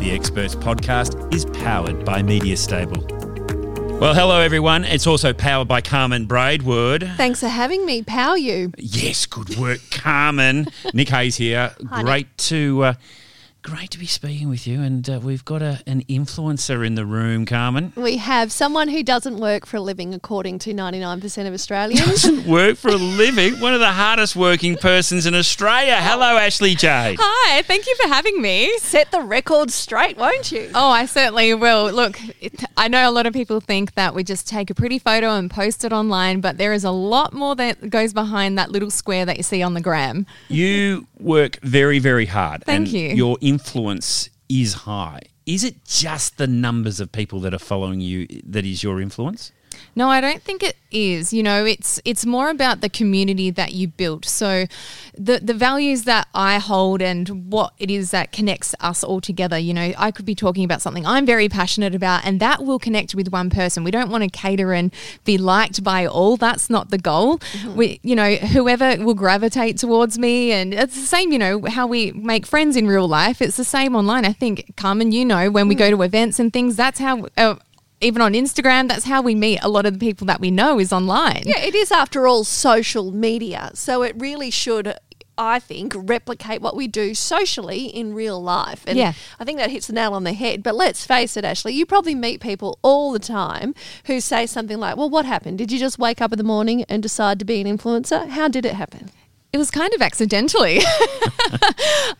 The Experts Podcast is powered by Media Stable. Well, hello everyone. It's also powered by Carmen Braidwood. Thanks for having me. Power you. Yes, good work, Carmen. Nick Hayes here. Hi, Great to uh, great to be speaking with you, and uh, we've got a, an influencer in the room, Carmen. We have someone who doesn't work for a living, according to 99% of Australians. Doesn't work for a living. One of the hardest working persons in Australia. Hello, Ashleigh Jade. Hi, thank you for having me. Set the record straight, won't you? Oh, I certainly will. Look, it, I know a lot of people think that we just take a pretty photo and post it online, but there is a lot more that goes behind that little square that you see on the gram. You work very, very hard. Thank and you. Your influence is high. Is it just the numbers of people that are following you that is your influence? No, I don't think it is. You know, it's it's more about the community that you built. So the the values that I hold and what it is that connects us all together. You know, I could be talking about something I'm very passionate about and that will connect with one person. We don't want to cater and be liked by all. That's not the goal. We you know, whoever will gravitate towards me and it's the same, you know, how we make friends in real life. It's the same online. I think Carmen, you know, when we go to events and things, that's how uh, even on Instagram, that's how we meet a lot of the people that we know is online. Yeah, it is, after all, social media. So it really should. I think replicate what we do socially in real life. And Yeah. I think that hits the nail on the head. But let's face it, Ashleigh, you probably meet people all the time who say something like, Well, what happened? Did you just wake up in the morning and decide to be an influencer? How did it happen? It was kind of accidentally.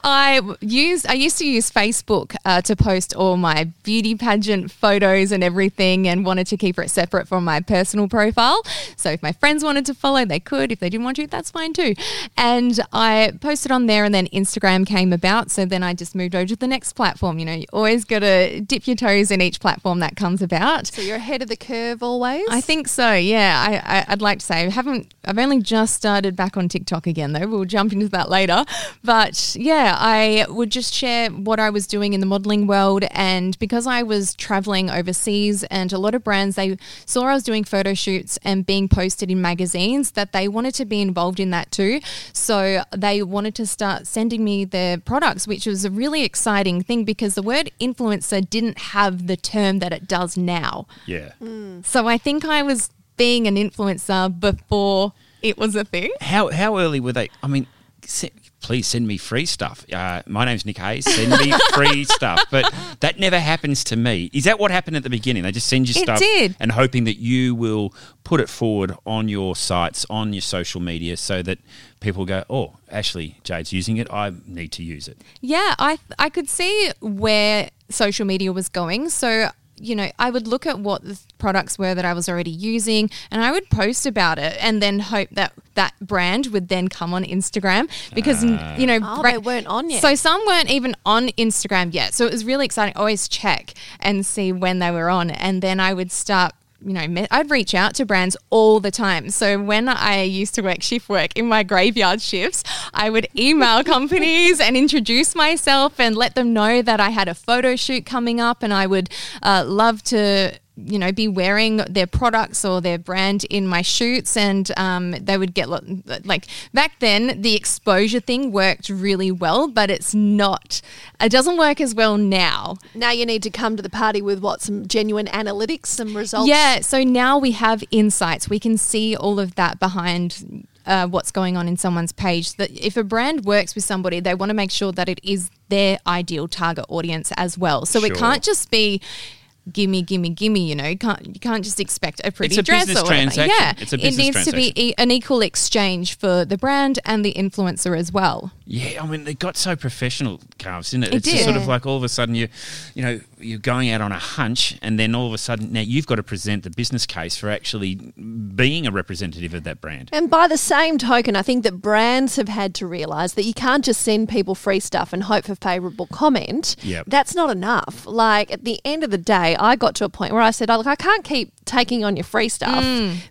I used I used to use Facebook uh, to post all my beauty pageant photos and everything, and wanted to keep it separate from my personal profile. So if my friends wanted to follow, they could. If they didn't want to, that's fine too. And I posted on there, and then Instagram came about. So then I just moved over to the next platform. You know, you always got to dip your toes in each platform that comes about. So you're ahead of the curve always? I think so. Yeah, I, I, I'd like to say I haven't. I've only just started back on TikTok again, though. We'll jump into that later. But yeah, I would just share what I was doing in the modeling world, and because I was traveling overseas, and a lot of brands they saw I was doing photo shoots and being posted in magazines, that they wanted to be involved in that too. So they wanted to start sending me their products, which was a really exciting thing because the word influencer didn't have the term that it does now. Yeah. Mm. So I think I was being an influencer before it was a thing. How how early were they? I mean, se- please send me free stuff. Uh, my name's Nick Hayes. Send me free stuff. But that never happens to me. Is that what happened at the beginning? They just send you It stuff did. and hoping that you will put it forward on your sites, on your social media, so that people go, "Oh, Ashleigh Jade's using it. I need to use it." Yeah, I I could see where social media was going. So you know, I would look at what the products were that I was already using and I would post about it and then hope that that brand would then come on Instagram because, you know, ah. Oh, bra- they weren't on yet. So some weren't even on Instagram yet. So it was really exciting. Always check and see when they were on. And then I would start you know, I'd reach out to brands all the time. So when I used to work shift work in my graveyard shifts, I would email companies and introduce myself and let them know that I had a photo shoot coming up and I would uh, love to you know, be wearing their products or their brand in my shoots, and um, they would get like back then the exposure thing worked really well, but it's not. It doesn't work as well now. Now you need to come to the party with what some genuine analytics, some results. Yeah, so now we have insights. We can see all of that behind uh, what's going on in someone's page. That if a brand works with somebody, they want to make sure that it is their ideal target audience as well. So Sure. it can't just be. Gimme, gimme, gimme. You know, you can't you can't just expect a pretty It's a dress business or whatever. transaction. Yeah, It's a it business needs to be e- an equal exchange for the brand and the influencer as well. Yeah, I mean, they got so professional, Carves, didn't it? It it's just did. sort of like all of a sudden you, you know, you're going out on a hunch, and then all of a sudden now you've got to present the business case for actually being a representative of that brand. And by the same token, I think that brands have had to realise that you can't just send people free stuff and hope for favourable comment. Yep. That's not enough. Like at the end of the day, I got to a point where I said, oh, look, I can't keep taking on your free stuff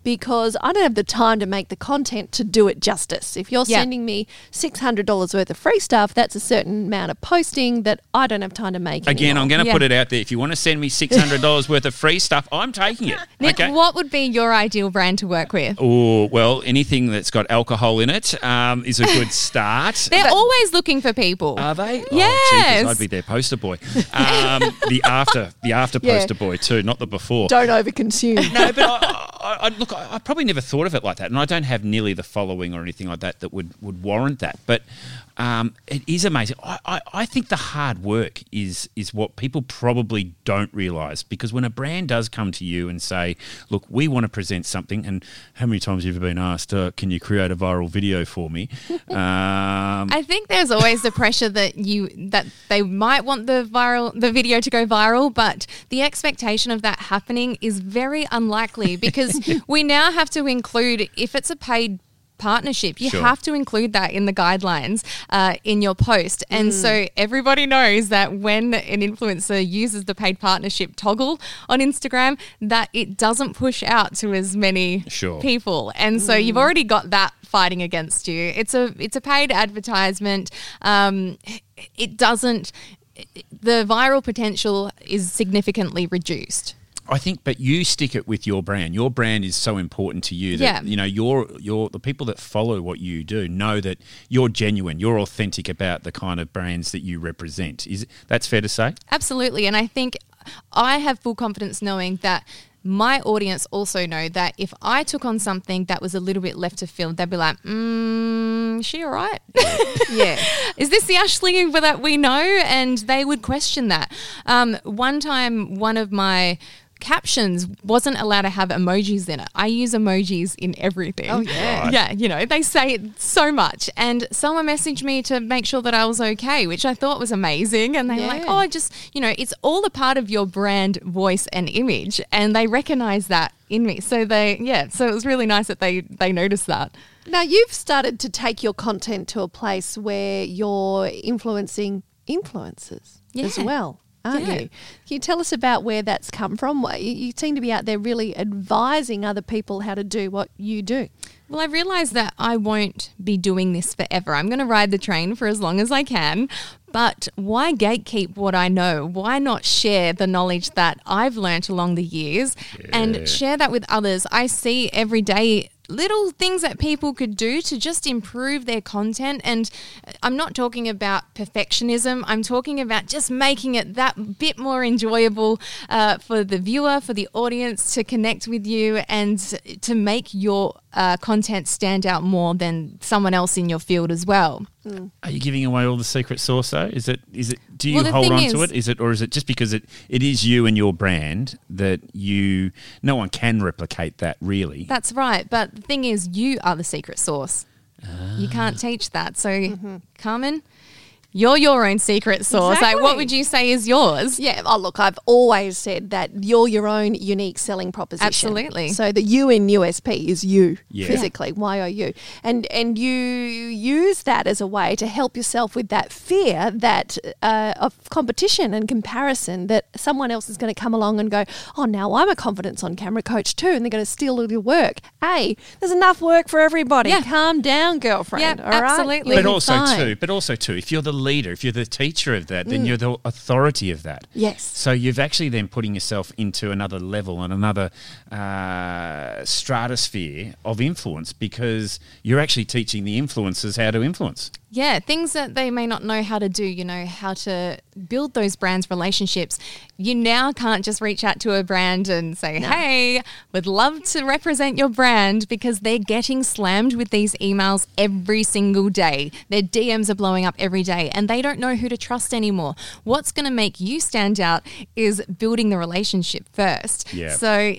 because I don't have the time to make the content to do it justice. If you're Yeah. sending me $600 worth of free stuff, that's a certain amount of posting that I don't have time to make. Again, anymore. I'm going to Yeah. put it out there. If you want to send me six hundred dollars worth of free stuff, I'm taking it. Nick, Okay. what would be your ideal brand to work with? Oh well, anything that's got alcohol in it um, is a good start. They're always looking for people. Are they? Oh, Yes. jeepers, I'd be their poster boy. Um, the after, the after Yeah. poster boy too, not the before. don't overconsume. No, but I, I, I, look, I, I probably never thought of it like that, and I don't have nearly the following or anything like that that would, would warrant that. But um, it is amazing. I, I, I think the hard work is is what people probably don't realise because when a brand does come to you and say, "Look, we want to present something," and how many times have you been asked, uh, "Can you create a viral video for me?" Um, I think there's always the pressure that you that they might want the viral the video to go viral, but the expectation of that happening is very unlikely because we now have to include if it's a paid partnership. You Sure. have to include that in the guidelines uh, in your post. And so everybody knows that when an influencer uses the paid partnership toggle on instagram that it doesn't push out to as many Sure. people. And so you've already got that fighting against you. It's a it's a paid advertisement. Um, it doesn't the viral potential is significantly reduced I think, but you stick it with your brand. Your brand is so important to you that Yeah. you know your your the people that follow what you do know that you're genuine, you're authentic about the kind of brands that you represent. Is that's fair to say? Absolutely. And I think I have full confidence knowing that my audience also know that if I took on something that was a little bit left of field, they'd be like, mm, is she all right? yeah. is this the Ashleigh for that we know? And they would question that. Um, one time, one of my captions wasn't allowed to have emojis in it. I use emojis in everything. Oh, yeah. Right. Yeah, you know, they say it so much. And someone messaged me to make sure that I was okay, which I thought was amazing. And they were like, Yeah. oh, just, you know, it's all a part of your brand, voice, and image. And they recognize that in me. So they, yeah, so it was really nice that they, they noticed that. Now you've started to take your content to a place where you're influencing influencers as well. Aren't Yeah. you? Can you tell us about where that's come from? You, you seem to be out there really advising other people how to do what you do. Well, I realized that I won't be doing this forever. I'm going to ride the train for as long as I can. But why gatekeep what I know? Why not share the knowledge that I've learnt along the years and share that with others? I see every day little things that people could do to just improve their content. And I'm not talking about perfectionism, I'm talking about just making it that bit more enjoyable uh, for the viewer, for the audience to connect with you and to make your uh, content stand out more than someone else in your field as well. Are you giving away all the secret sauce though? Is it is it do you Well, hold thing on to it? Is it or is it just because it, it is you and your brand that you no one can replicate that really? That's right. But the thing is, you are the secret sauce. You can't Ah. teach that. So, Carmen, you're your own secret sauce. Like, what would you say is yours? Yeah. Oh, look, I've always said that you're your own unique selling proposition. Absolutely. So the U in USP is you Yeah. physically, Why are Y O U, and and you use that as a way to help yourself with that fear that uh, of competition and comparison that someone else is going to come along and go, oh, now I'm a confidence on camera coach too, and they're going to steal all your work. Hey, there's enough work for everybody. Yeah. Calm down, girlfriend. Yeah, all right? absolutely. You'll but also fine. too, but also too, if you're the leader, if you're the teacher of that, Mm. then you're the authority of that. Yes. So you've actually then putting yourself into another level and another uh, stratosphere of influence because you're actually teaching the influencers how to influence. Yeah, things that they may not know how to do, you know, how to build those brands relationships. You now can't just reach out to a brand and say, "Hey, would love to represent your brand" because they're getting slammed with these emails every single day. Their DMs are blowing up every day and they don't know who to trust anymore. What's going to make you stand out is building the relationship first. Yeah. So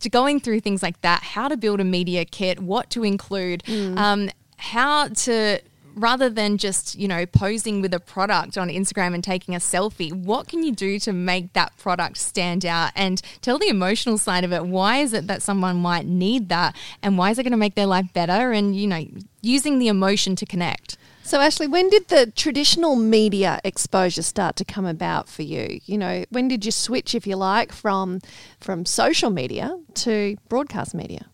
to going through things like that, how to build a media kit, what to include, um, how to rather than just, you know, posing with a product on Instagram and taking a selfie, what can you do to make that product stand out and tell the emotional side of it? Why is it that someone might need that? And why is it going to make their life better? And, you know, using the emotion to connect. So, Ashleigh, when did the traditional media exposure start to come about for you? You know, when did you switch, if you like, from from social media to broadcast media?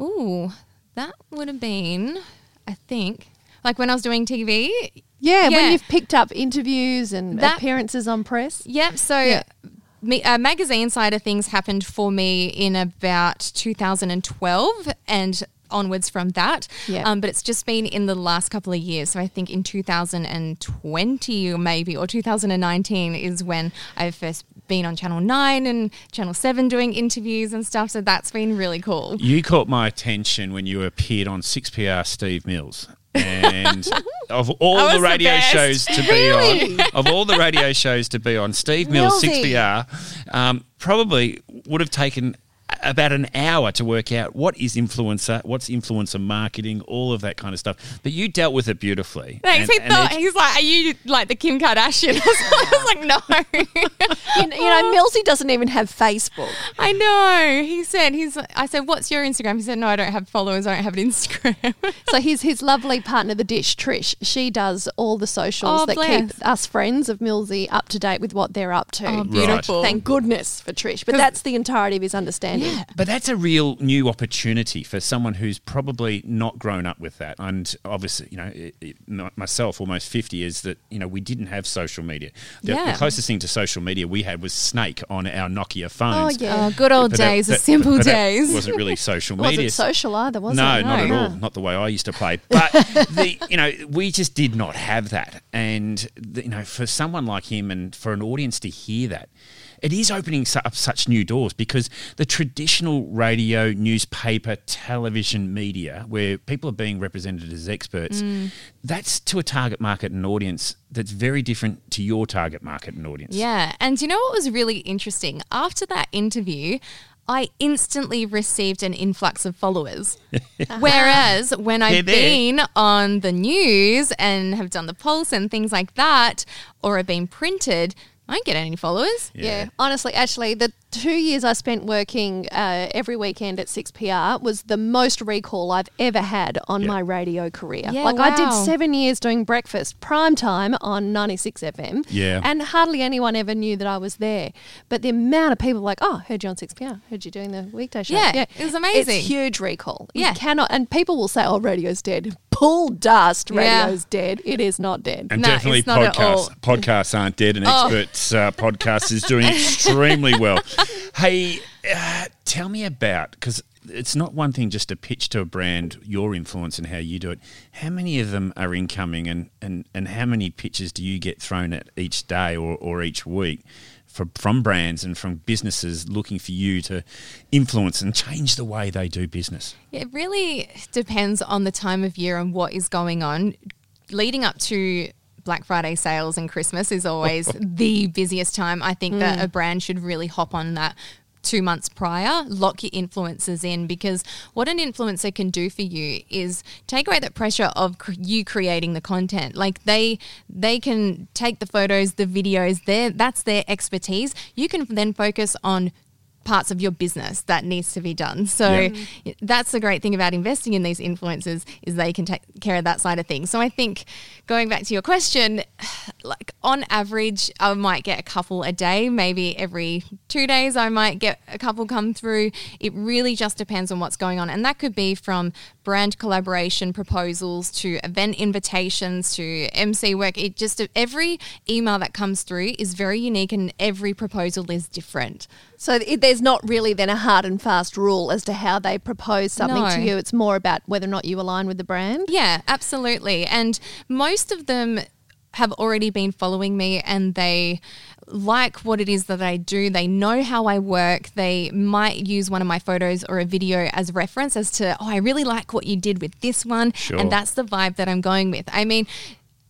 Ooh, that would have been, I think, like when I was doing TV. Yeah, Yeah. when you've picked up interviews and That- appearances on press. Yep. So. Yeah. Me, uh, magazine side of things happened for me in about 2012 and onwards from that. Yeah. Um, but it's just been in the last couple of years. So I think in 2020 or maybe or 2019 is when I've first been on Channel 9 and Channel 7 doing interviews and stuff. So that's been really cool. You caught my attention when you appeared on 6PR Steve Mills. And of all the the radio best. shows to be on, of all the radio shows to be on, Steve Mills, Millsy. 6PR, um, probably would have taken about an hour to work out what is influencer, what's influencer marketing, all of that kind of stuff. But you dealt with it beautifully. Thanks. And- he thought he's like, "Are you like the Kim Kardashian?" I was like, "No." You, you know, Millsy doesn't even have Facebook. I know. He said he's. I said, "What's your Instagram?" He said, "No, I don't have followers. I don't have an Instagram." So his his lovely partner, the dish, Trish, she does all the socials Oh, that bless. keep us friends of Millsy up to date with what they're up to. oh, beautiful. Thank goodness for Trish. But that's the entirety of his understanding. But that's a real new opportunity for someone who's probably not grown up with that. And obviously, you know, it, it, myself, almost 50, is that, you know, we didn't have social media. The, Yeah. the closest thing to social media we had was Snake on our Nokia phones. Oh, yeah. Oh, good old But that- days, the simple that days. wasn't really social It wasn't media. social either, was no, it? not at No. all. Not the way I used to play. But the you know we just did not have that, and the, you know for someone like him and for an audience to hear that, it is opening up such new doors because the traditional radio, newspaper, television media, where people are being represented as experts, Mm. that's to a target market and audience that's very different to your target market and audience. Yeah. And you know what was really interesting? After that interview, I instantly received an influx of followers. Whereas when I've been on the news and have done the pulse and things like that, or have been printed, I don't get any followers. Yeah. honestly, actually, the two years I spent working uh, every weekend at 6PR was the most recall I've ever had on Yeah. my radio career. Yeah, like I did seven years doing breakfast prime time on 96 FM. Yeah. And hardly anyone ever knew that I was there. But the amount of people like, oh, heard you on 6PR, heard you doing the weekday show. Yeah, yeah. it was amazing. It's huge recall. You Yeah. cannot, and people will say, oh, radio's dead. Pull dust, Yeah. radio's dead. It is not dead. And No, definitely it's not at all. podcasts. Podcasts aren't dead, and Oh. Experts uh, Podcast is doing extremely well. Hey, uh, tell me about because it's not one thing just to pitch to a brand your influence and how you do it. How many of them are incoming, and and and how many pitches do you get thrown at each day or, or each week? For, from brands and from businesses looking for you to influence and change the way they do business. It really depends on the time of year and what is going on. Leading up to Black Friday sales and Christmas is always the busiest time. I think that hmm. a brand should really hop on that two months prior, lock your influencers in because what an influencer can do for you is take away that pressure of cr- you creating the content. Like they they can take the photos, the videos, there that's their expertise. You can then focus on parts of your business that needs to be done. So that's the great thing about investing in these influencers is they can take care of that side of things. So I think going back to your question, like on average, I might get a couple a day, maybe every two days I might get a couple come through. It really just depends on what's going on. And that could be from brand collaboration proposals to event invitations to MC work. It just every email that comes through is very unique and every proposal is different. So it, there's not really then a hard and fast rule as to how they propose something No. to you. It's more about whether or not you align with the brand. Yeah, absolutely. And most of them have already been following me and they like what it is that I do. They know how I work. They might use one of my photos or a video as reference as to, oh, I really like what you did with this one. Sure. And that's the vibe that I'm going with. I mean,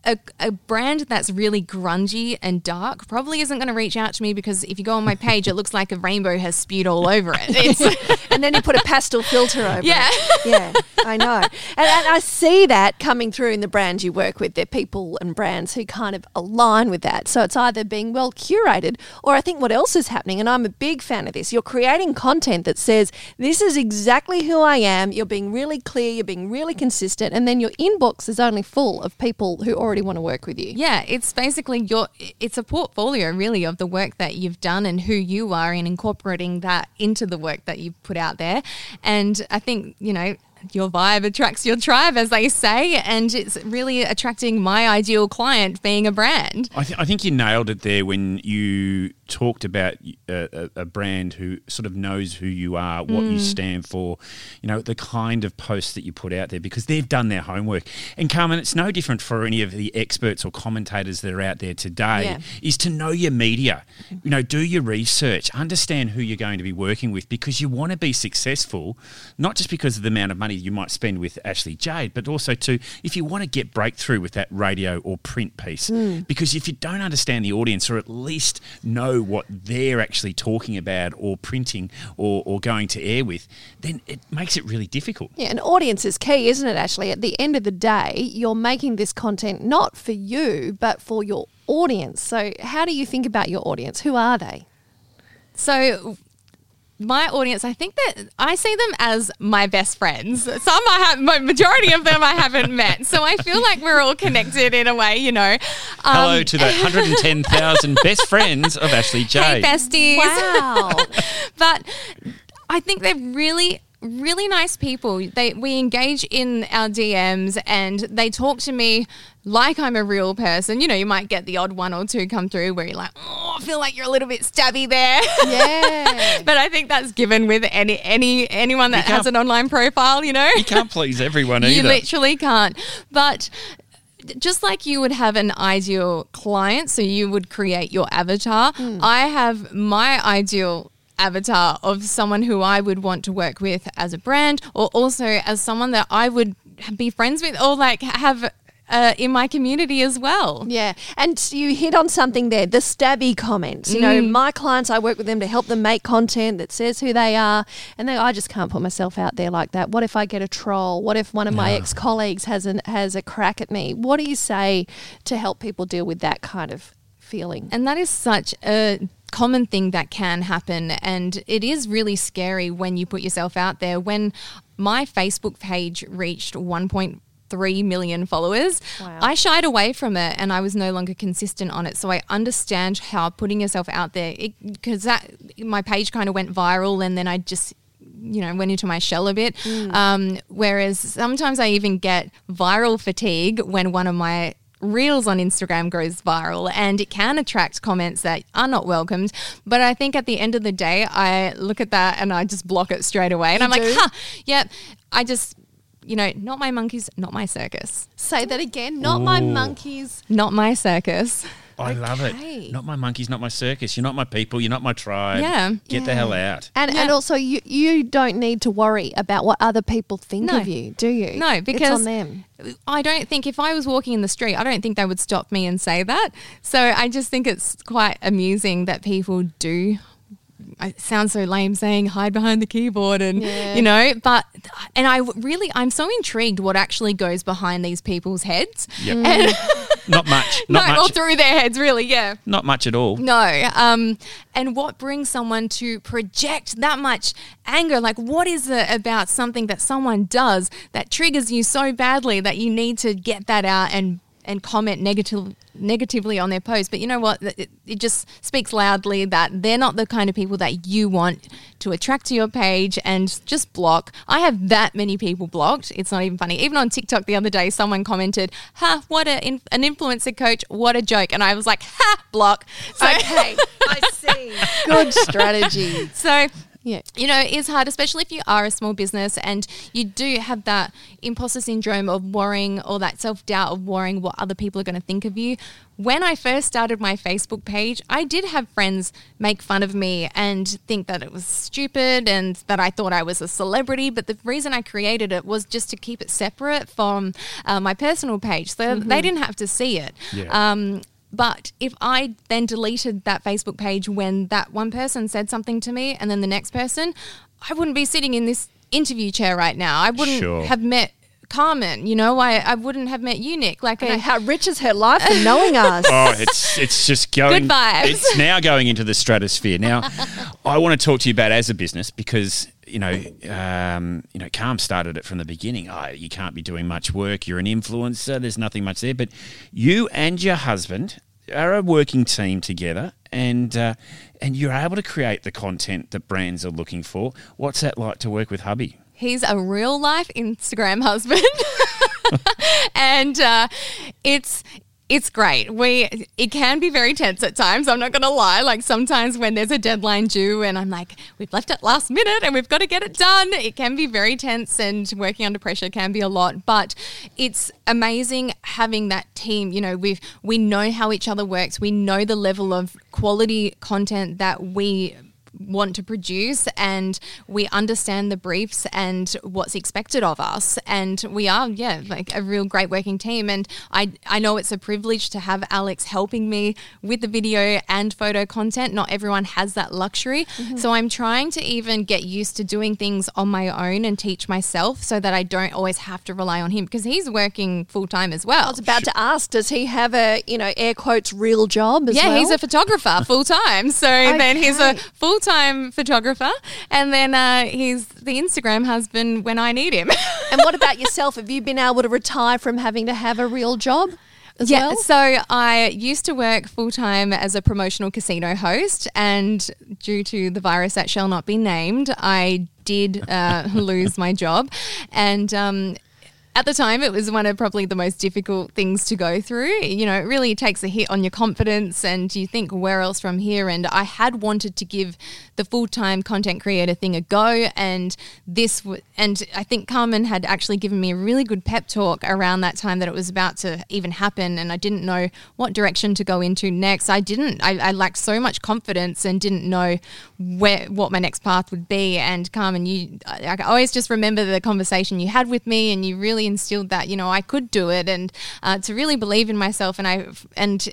a, a brand that's really grungy and dark probably isn't going to reach out to me because if you go on my page, it looks like a rainbow has spewed all over it. It's, and then you put a pastel filter over Yeah. it. Yeah, I know. And, and I see that coming through in the brands you work with. They're people and brands who kind of align with that. So it's either being well curated or I think what else is happening, and I'm a big fan of this, you're creating content that says, this is exactly who I am. You're being really clear, you're being really consistent, and then your inbox is only full of people who already want to work with you. yeah, it's basically your it's a portfolio really of the work that you've done and who you are and incorporating that into the work that you've put out there. And I think, you know, your vibe attracts your tribe, as they say, and it's really attracting my ideal client being a brand. I, th- I think you nailed it there when you talked about a, a, brand who sort of knows who you are, what you mm. stand for, you know, the kind of posts that you put out there because they've done their homework. And Carmen, it's no different for any of the experts or commentators that are out there today, Yeah. is to know your media. Mm-hmm. You know, do your research, understand who you're going to be working with because you want to be successful, not just because of the amount of money you might spend with Ashleigh Jade, but also to if you want to get breakthrough with that radio or print piece. Hmm. Because if you don't understand the audience or at least know what they're actually talking about or printing or, or going to air with, then it makes it really difficult. Yeah, and audience is key, isn't it, Ashleigh? At the end of the day, you're making this content not for you, but for your audience. So, how do you think about your audience? Who are they? So my audience, I think that I see them as my best friends. Some I have, my majority of them I haven't met. So I feel like we're all connected in a way, you know. Um, Hello to the 110,000 best friends of Ashleigh J. Hey, besties. Wow. but I think they're really really nice people they we engage in our DMs and they talk to me like I'm a real person you know you might get the odd one or two come through where you're like oh I feel like you're a little bit stabby there yeah. but I think that's given with any any anyone that has an online profile you know You can't please everyone you either. literally can't. But just like you would have an ideal client, so you would create your avatar, hmm. I have my ideal avatar of someone who I would want to work with as a brand or also as someone that I would be friends with or like have uh, in my community as well. Yeah, and you hit on something there the stabby comments. You know, Mm. my clients, I work with them to help them make content that says who they are, and they, I just can't put myself out there like that. What if I get a troll? What if one of my ex colleagues has an has a crack at me? What do you say to help people deal with that kind of feeling? And that is such a common thing that can happen. And it is really scary when you put yourself out there. When my Facebook page reached 1.3 million followers, Wow. I shied away from it and I was no longer consistent on it. So I understand how putting yourself out there, because that my page kind of went viral and then I just you know went into my shell a bit um, whereas sometimes i even get viral fatigue when one of my reels on instagram goes viral and it can attract comments that are not welcomed but i think at the end of the day i look at that and i just block it straight away and i'm do? like huh yep i just you know not my monkeys not my circus Say that again. Not my monkeys. not my circus I love it. Not my monkeys, not my circus. You're not my people. You're not my tribe. Yeah. Get the hell out. And, and also, you, you don't need to worry about what other people think No. of you, do you? No, it's because on them. I don't think if I was walking in the street, I don't think they would stop me and say that. So I just think it's quite amusing that people do. It sounds so lame saying hide behind the keyboard and Yeah. you know, but and I really I'm so intrigued what actually goes behind these people's heads. Yep. And mm. Not much. no, Not or much. through their heads, really, yeah. Not much at all. No. Um, and what brings someone to project that much anger? Like, what is it about something that someone does that triggers you so badly that you need to get that out and and comment negative, negatively on their post? But you know what? It, it just speaks loudly that they're not the kind of people that you want to attract to your page and just block. I have that many people blocked. It's not even funny. Even on TikTok the other day, someone commented, "Ha, what a in, an influencer coach! What a joke!" And I was like, "Ha, block." So, Okay, I see. Good strategy. so Yeah. you know, it's hard, especially if you are a small business and you do have that imposter syndrome of worrying or that self doubt of worrying what other people are going to think of you. when I first started my Facebook page, I did have friends make fun of me and think that it was stupid and that I thought I was a celebrity. But the reason I created it was just to keep it separate from uh, my personal page. So mm-hmm. they didn't have to see it. Yeah. Um, but if I then deleted that Facebook page when that one person said something to me and then the next person, I wouldn't be sitting in this interview chair right now. I wouldn't sure. have met Carmen, you know, I, I wouldn't have met you, Nick. Like, I, how rich is her life for knowing us? Oh, it's it's just going. Good vibes. It's now going into the stratosphere. Now, I want to talk to you about as a business because you know, um, you know, Calm started it from the beginning. Oh, you can't be doing much work. You're an influencer. There's nothing much there. But you and your husband are a working team together, and uh, and you're able to create the content that brands are looking for. What's that like to work with hubby? He's a real life Instagram husband. and uh, it's it's great. We it can be very tense at times. I'm not going to lie. Like sometimes when there's a deadline due and I'm like, we've left it last minute and we've got to get it done. It can be very tense and working under pressure can be a lot. But it's amazing having that team. You know, we we know how each other works. We know the level of quality content that we want to produce and we understand the briefs and what's expected of us and we are yeah like a real great working team and I I know it's a privilege to have Alex helping me with the video and photo content not everyone has that luxury mm-hmm. so I'm trying to even get used to doing things on my own and teach myself so that I don't always have to rely on him because he's working full time as well I was about to ask does he have a you know air quotes real job yeah well? he's a photographer full time so okay. then he's a full time photographer, and then uh, he's the Instagram husband when I need him. and what about yourself? Have you been able to retire from having to have a real job? yeah, well? so I used to work full time as a promotional casino host, and due to the virus that shall not be named, I did uh, lose my job. And um, at the time, it was one of probably the most difficult things to go through. You know, it really takes a hit on your confidence, and you think, where else from here? And I had wanted to give the full time content creator thing a go, and this, w- and I think Carmen had actually given me a really good pep talk around that time that it was about to even happen, and I didn't know what direction to go into next. I didn't, I, I lacked so much confidence and didn't know where what my next path would be. And Carmen, you, I, I always just remember the conversation you had with me, and you really instilled that you know I could do it and uh, to really believe in myself and I and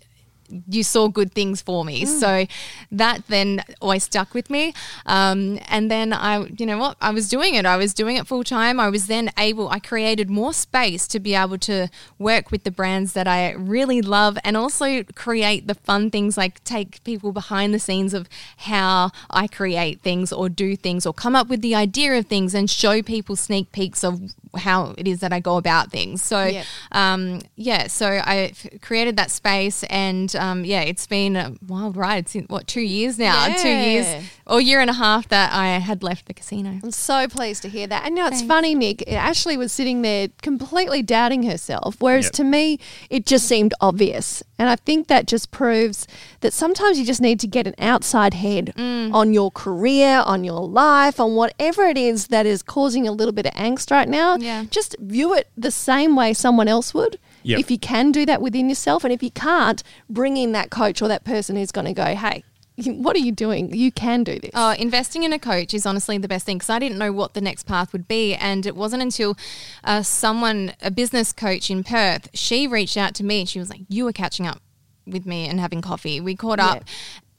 you saw good things for me. Mm. So that then always stuck with me. Um, and then I, you know what, I was doing it. I was doing it full time. I was then able, I created more space to be able to work with the brands that I really love and also create the fun things like take people behind the scenes of how I create things or do things or come up with the idea of things and show people sneak peeks of how it is that I go about things. So, yep. um, yeah, so I created that space and um, yeah, it's been a wild ride since what two years now, yeah. two years or year and a half that I had left the casino. I'm so pleased to hear that. And now it's funny, Nick. Ashleigh was sitting there completely doubting herself, whereas yep. to me, it just seemed obvious. And I think that just proves that sometimes you just need to get an outside head mm. on your career, on your life, on whatever it is that is causing a little bit of angst right now. Yeah. Just view it the same way someone else would. Yep. If you can do that within yourself, and if you can't, bring in that coach or that person who's going to go, hey, what are you doing? You can do this. Oh, investing in a coach is honestly the best thing because I didn't know what the next path would be. And it wasn't until uh, someone, a business coach in Perth, she reached out to me and she was like, You were catching up with me and having coffee. We caught up yeah.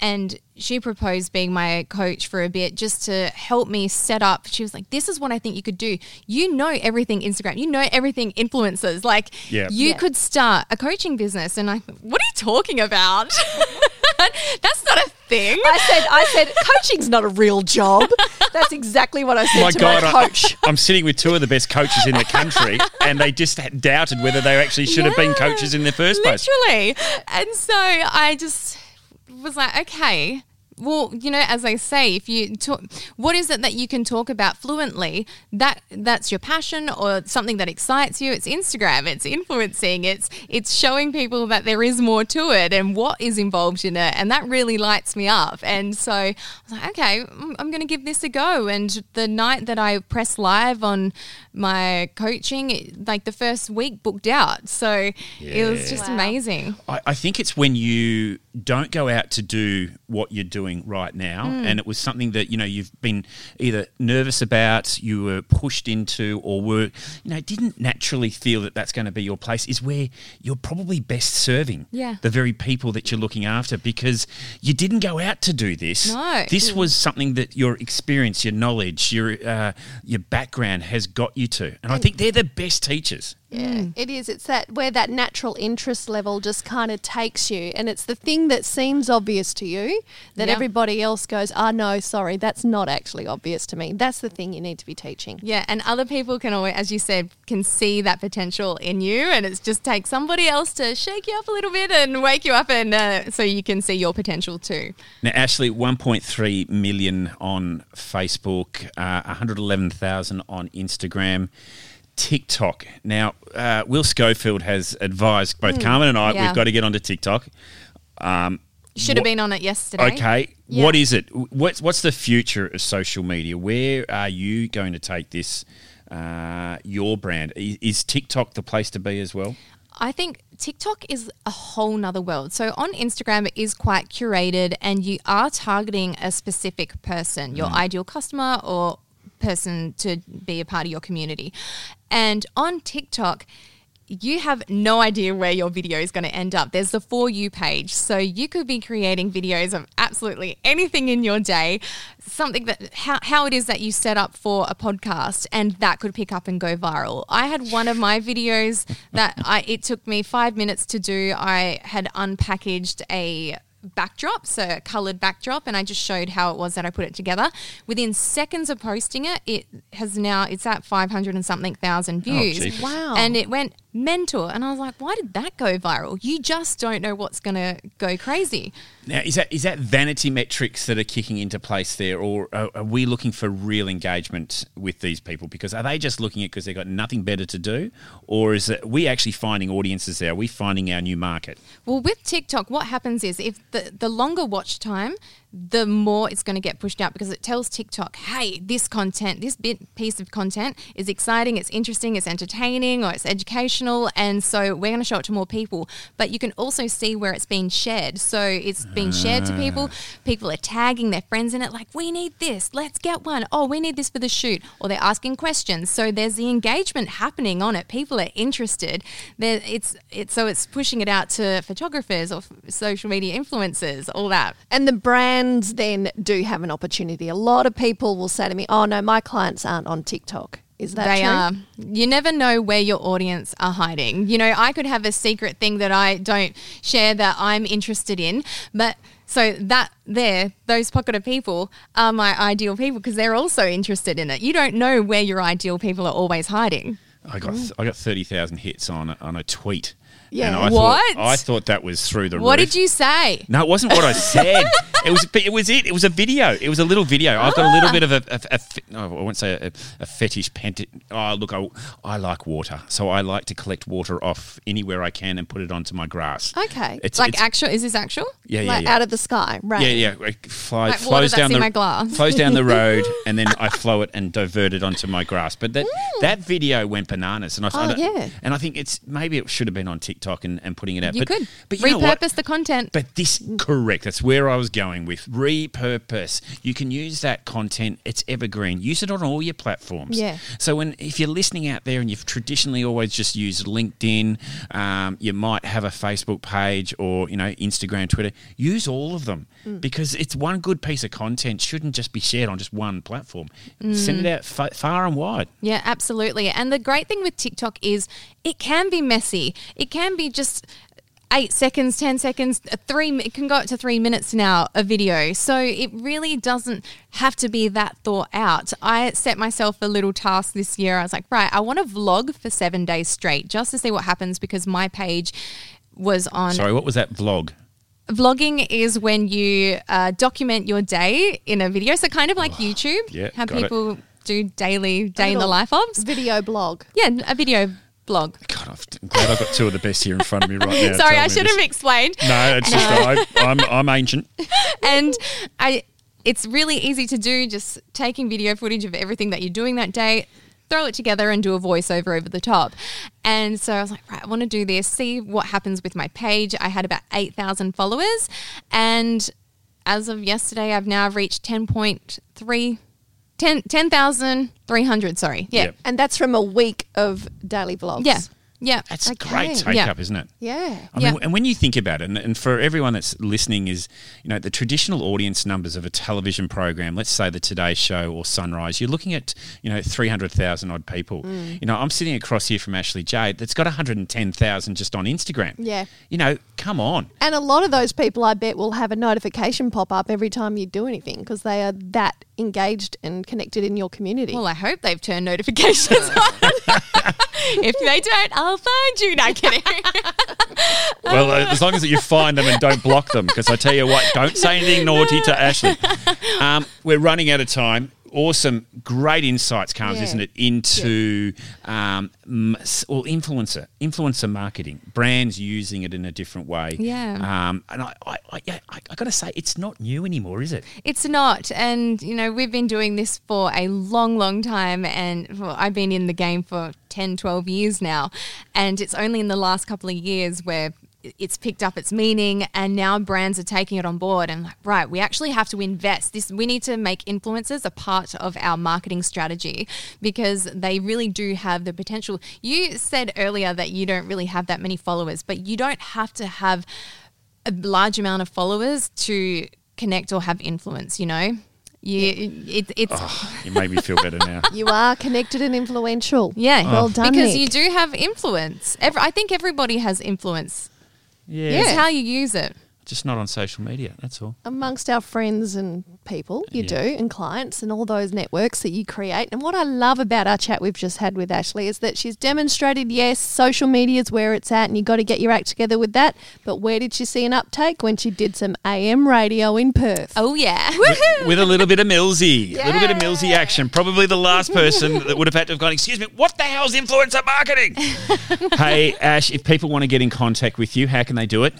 And she proposed being my coach for a bit just to help me set up. She was like, This is what I think you could do. You know everything Instagram, you know everything influencers. Like, yeah. you yeah. could start a coaching business. And I, what are you talking about? That's not a thing. I said, I said, coaching's not a real job. That's exactly what I said my to God, my coach. I, am sitting with two of the best coaches in the country, and they just doubted whether they actually should yeah, have been coaches in the first place. Literally. And so I just was like, okay, Well, you know, as I say, if you talk, what is it that you can talk about fluently? That that's your passion or something that excites you. It's Instagram. It's influencing. It's it's showing people that there is more to it and what is involved in it, and that really lights me up. And so I was like, okay, I'm, going to give this a go. And the night that I pressed live on my coaching, like the first week, booked out. So it was just Wow. amazing. I, I think it's when you don't go out to do what you're doing right now, Hmm. and it was something that you know you've been either nervous about, you were pushed into, or were you know didn't naturally feel that that's going to be your place. Is where you're probably best serving Yeah. the very people that you're looking after because you didn't go out to do this. No. this was something that your experience, your knowledge, your uh, your background has got you to, and I think they're the best teachers. Yeah, it is. It's that where that natural interest level just kind of takes you, and it's the thing that seems obvious to you that Yeah. everybody else goes, "Ah, no, sorry, that's not actually obvious to me." That's the thing you need to be teaching. Yeah, and other people can always, as you said, can see that potential in you, and it's just takes somebody else to shake you up a little bit and wake you up, and uh, so you can see your potential too. Now, Ashleigh, 1.3 million on Facebook, uh, 111,000 on Instagram, TikTok. Now, uh, Will Schofield has advised both Carmen and I yeah. we've got to get onto TikTok. Um, Should have been on it yesterday. Okay, Yeah. what is it? What's what's the future of social media? Where are you going to take this? Uh, your brand is, is TikTok the place to be as well? I think TikTok is a whole nother world. So on Instagram, it is quite curated and you are targeting a specific person, your ideal customer or person to be a part of your community. And on TikTok, you have no idea where your video is going to end up. There's the For You page. So you could be creating videos of absolutely anything in your day, something that how, how it is that you set up for a podcast, and that could pick up and go viral. I had one of my videos that I it took me five minutes to do. I had unpackaged a backdrop, so a colored backdrop, and I just showed how it was that I put it together. Within seconds of posting it, it has now it's at 500 and something thousand oh, views. jeepers. Wow. And it went mental. And I was like, why did that go viral? You just don't know what's going to go crazy. Now, is that is that vanity metrics that are kicking into place there, or are, are we looking for real engagement with these people? Because are they just looking at because they've got nothing better to do, or is it we actually finding audiences there? Are we finding our new market? Well, with TikTok, what happens is if the, the longer watch time, the more it's going to get pushed out because it tells TikTok, hey, this content, this bit piece of content is exciting, it's interesting, it's entertaining, or it's educational, and so we're going to show it to more people. But you can also see where it's been shared. So it's being shared to people. Ah. People are tagging their friends in it, like, we need this, let's get one. Oh, we need this for the shoot, or they're asking questions. So there's the engagement happening on it. People are interested. There, it's it's so it's pushing it out to photographers or f- social media influencers, all that. And the brands then do have an opportunity. A lot of people will say to me, "Oh no, my clients aren't on TikTok." Is that they true? are. You never know where your audience are hiding. You know, I could have a secret thing that I don't share that I'm interested in, but so that there, those pocket of people are my ideal people because they're also interested in it. You don't know where your ideal people are always hiding. I got I got thirty thousand hits on a, on a tweet. Yeah. and I What? Thought, I thought that was through the What roof. did you say? No, it wasn't what I said. it was. It was it. It was a video. It was a little video. I've got a little bit of a. a, a no, I won't say a, a fetish. Pent- oh, look, I, I like water, so I like to collect water off anywhere I can and put it onto my grass. Okay. It's Like it's, actual? Is this actual? yeah, yeah, like yeah. out of the sky, right? yeah, yeah. It flies, Like water flows that's down in the my glass. flows down the road, and then I flow it and divert it onto my grass. But that mm. that video went bananas, and I, oh, I Oh, don't- yeah. and I think it's maybe it should have been on TikTok and, and putting it out. You but, could but you know what? repurpose the content. But this correct. That's where I was going with repurpose. You can use that content. It's evergreen. Use it on all your platforms. Yeah. So when if you're listening out there and you've traditionally always just used LinkedIn, um, you might have a Facebook page or you know Instagram, Twitter. Use all of them because it's one good piece of content shouldn't just be shared on just one platform. Send it out fa- far and wide. Yeah, absolutely. And the great thing with TikTok is it can be messy. It can be just eight seconds, 10 seconds, uh, three, it can go up to three minutes now, a video. So it really doesn't have to be that thought out. I set myself a little task this year. I was like, right, I want to vlog for seven days straight just to see what happens because my page was on Sorry, what was that vlog? Vlogging is when you uh, document your day in a video. So kind of like YouTube, yeah, how got it. people do daily day in the life of. Video blog. Yeah, a video blog. God, I'm glad I've got two of the best here in front of me right now. Sorry, I should have explained. No, it's just uh, I, I'm I'm ancient. and I it's really easy to do just taking video footage of everything that you're doing that day throw it together and do a voiceover over the top and so i was like right i want to do this see what happens with my page i had about 8000 followers and as of yesterday i've now reached 10.3 10 10,300 sorry yeah Yep. And that's from a week of daily vlogs. yeah yeah That's Okay. great take Yeah. up, isn't it? Yeah. I Yeah. mean, and when you think about it, and, and for everyone that's listening, is you know the traditional audience numbers of a television program. Let's say the Today Show or Sunrise. You're looking at you know three hundred thousand odd people. Mm. You know, I'm sitting across here from Ashleigh Jade that's got one hundred and ten thousand just on Instagram. Yeah. You know, come on. And a lot of those people, I bet, will have a notification pop up every time you do anything because they are that engaged and connected in your community. well i hope they've turned notifications on if they don't i'll find you no kidding Well, uh, as long as you find them and don't block them, because I tell you what, don't say anything naughty to Ashleigh. Um, we're running out of time. Awesome, great insights, Carms, Yeah. isn't it, into um, well, influencer, influencer marketing, brands using it in a different way. Yeah. Um, and I, I, I, yeah, I, I got to say, it's not new anymore, is it? It's not. And, you know, we've been doing this for a long, long time. And well, I've been in the game for 10, 12 years now. And it's only in the last couple of years where it's picked up its meaning and now brands are taking it on board and like right we actually have to invest this we need to make influencers a part of our marketing strategy because they really do have the potential you said earlier that you don't really have that many followers but you don't have to have a large amount of followers to connect or have influence. You know, you it, it's ah, You made me feel better now. you are connected and influential. yeah, Well ah. done, because Nick. you do have influence. Every, I think everybody has influence. Yeah, It's how you use it. Just not on social media. That's all. amongst our friends and people, you Yeah. do, and clients, and all those networks that you create. And what I love about our chat we've just had with Ashleigh is that she's demonstrated yes, social media is where it's at, and you've got to get your act together with that. But where did she see an uptake when she did some AM radio in Perth? Oh yeah, with with a little bit of Millsy, a little bit of Millsy action. Probably the last person that would have had to have gone, excuse me, what the hell's influencer marketing? hey, Ash, if people want to get in contact with you, how can they do it?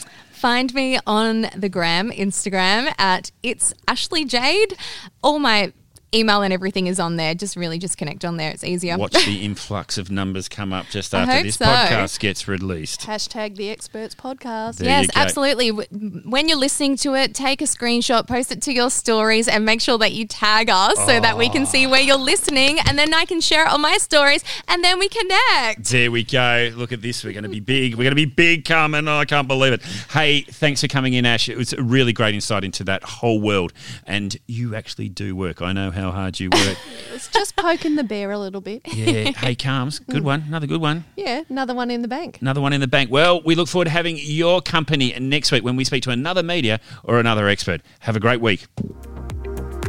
Find me on the gram, Instagram at it's Ashleigh Jade. All my email and everything is on there. Just really just connect on there. It's easier. Watch the influx of numbers come up just after this so. podcast gets released. Hashtag the experts podcast. There Yes, absolutely. When you're listening to it, take a screenshot, post it to your stories, and make sure that you tag us so that we can see where you're listening. And then I can share it on my stories, and then we connect. There we go. Look at this. We're going to be big. We're going to be big coming. Oh, I can't believe it. Hey, thanks for coming in, Ash. It was a really great insight into that whole world. And you actually do work. I know how hard you work. It's just poking the bear a little bit. yeah. Hey, Carms. Good mm. one. Another good one. Yeah, another one in the bank. Another one in the bank. Well, we look forward to having your company next week when we speak to another media or another expert. Have a great week.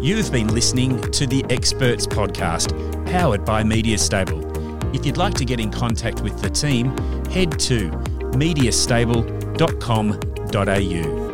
You've been listening to the Experts Podcast, powered by Media Stable. If you'd like to get in contact with the team, head to mediastable.com.au.